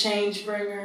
change bringer.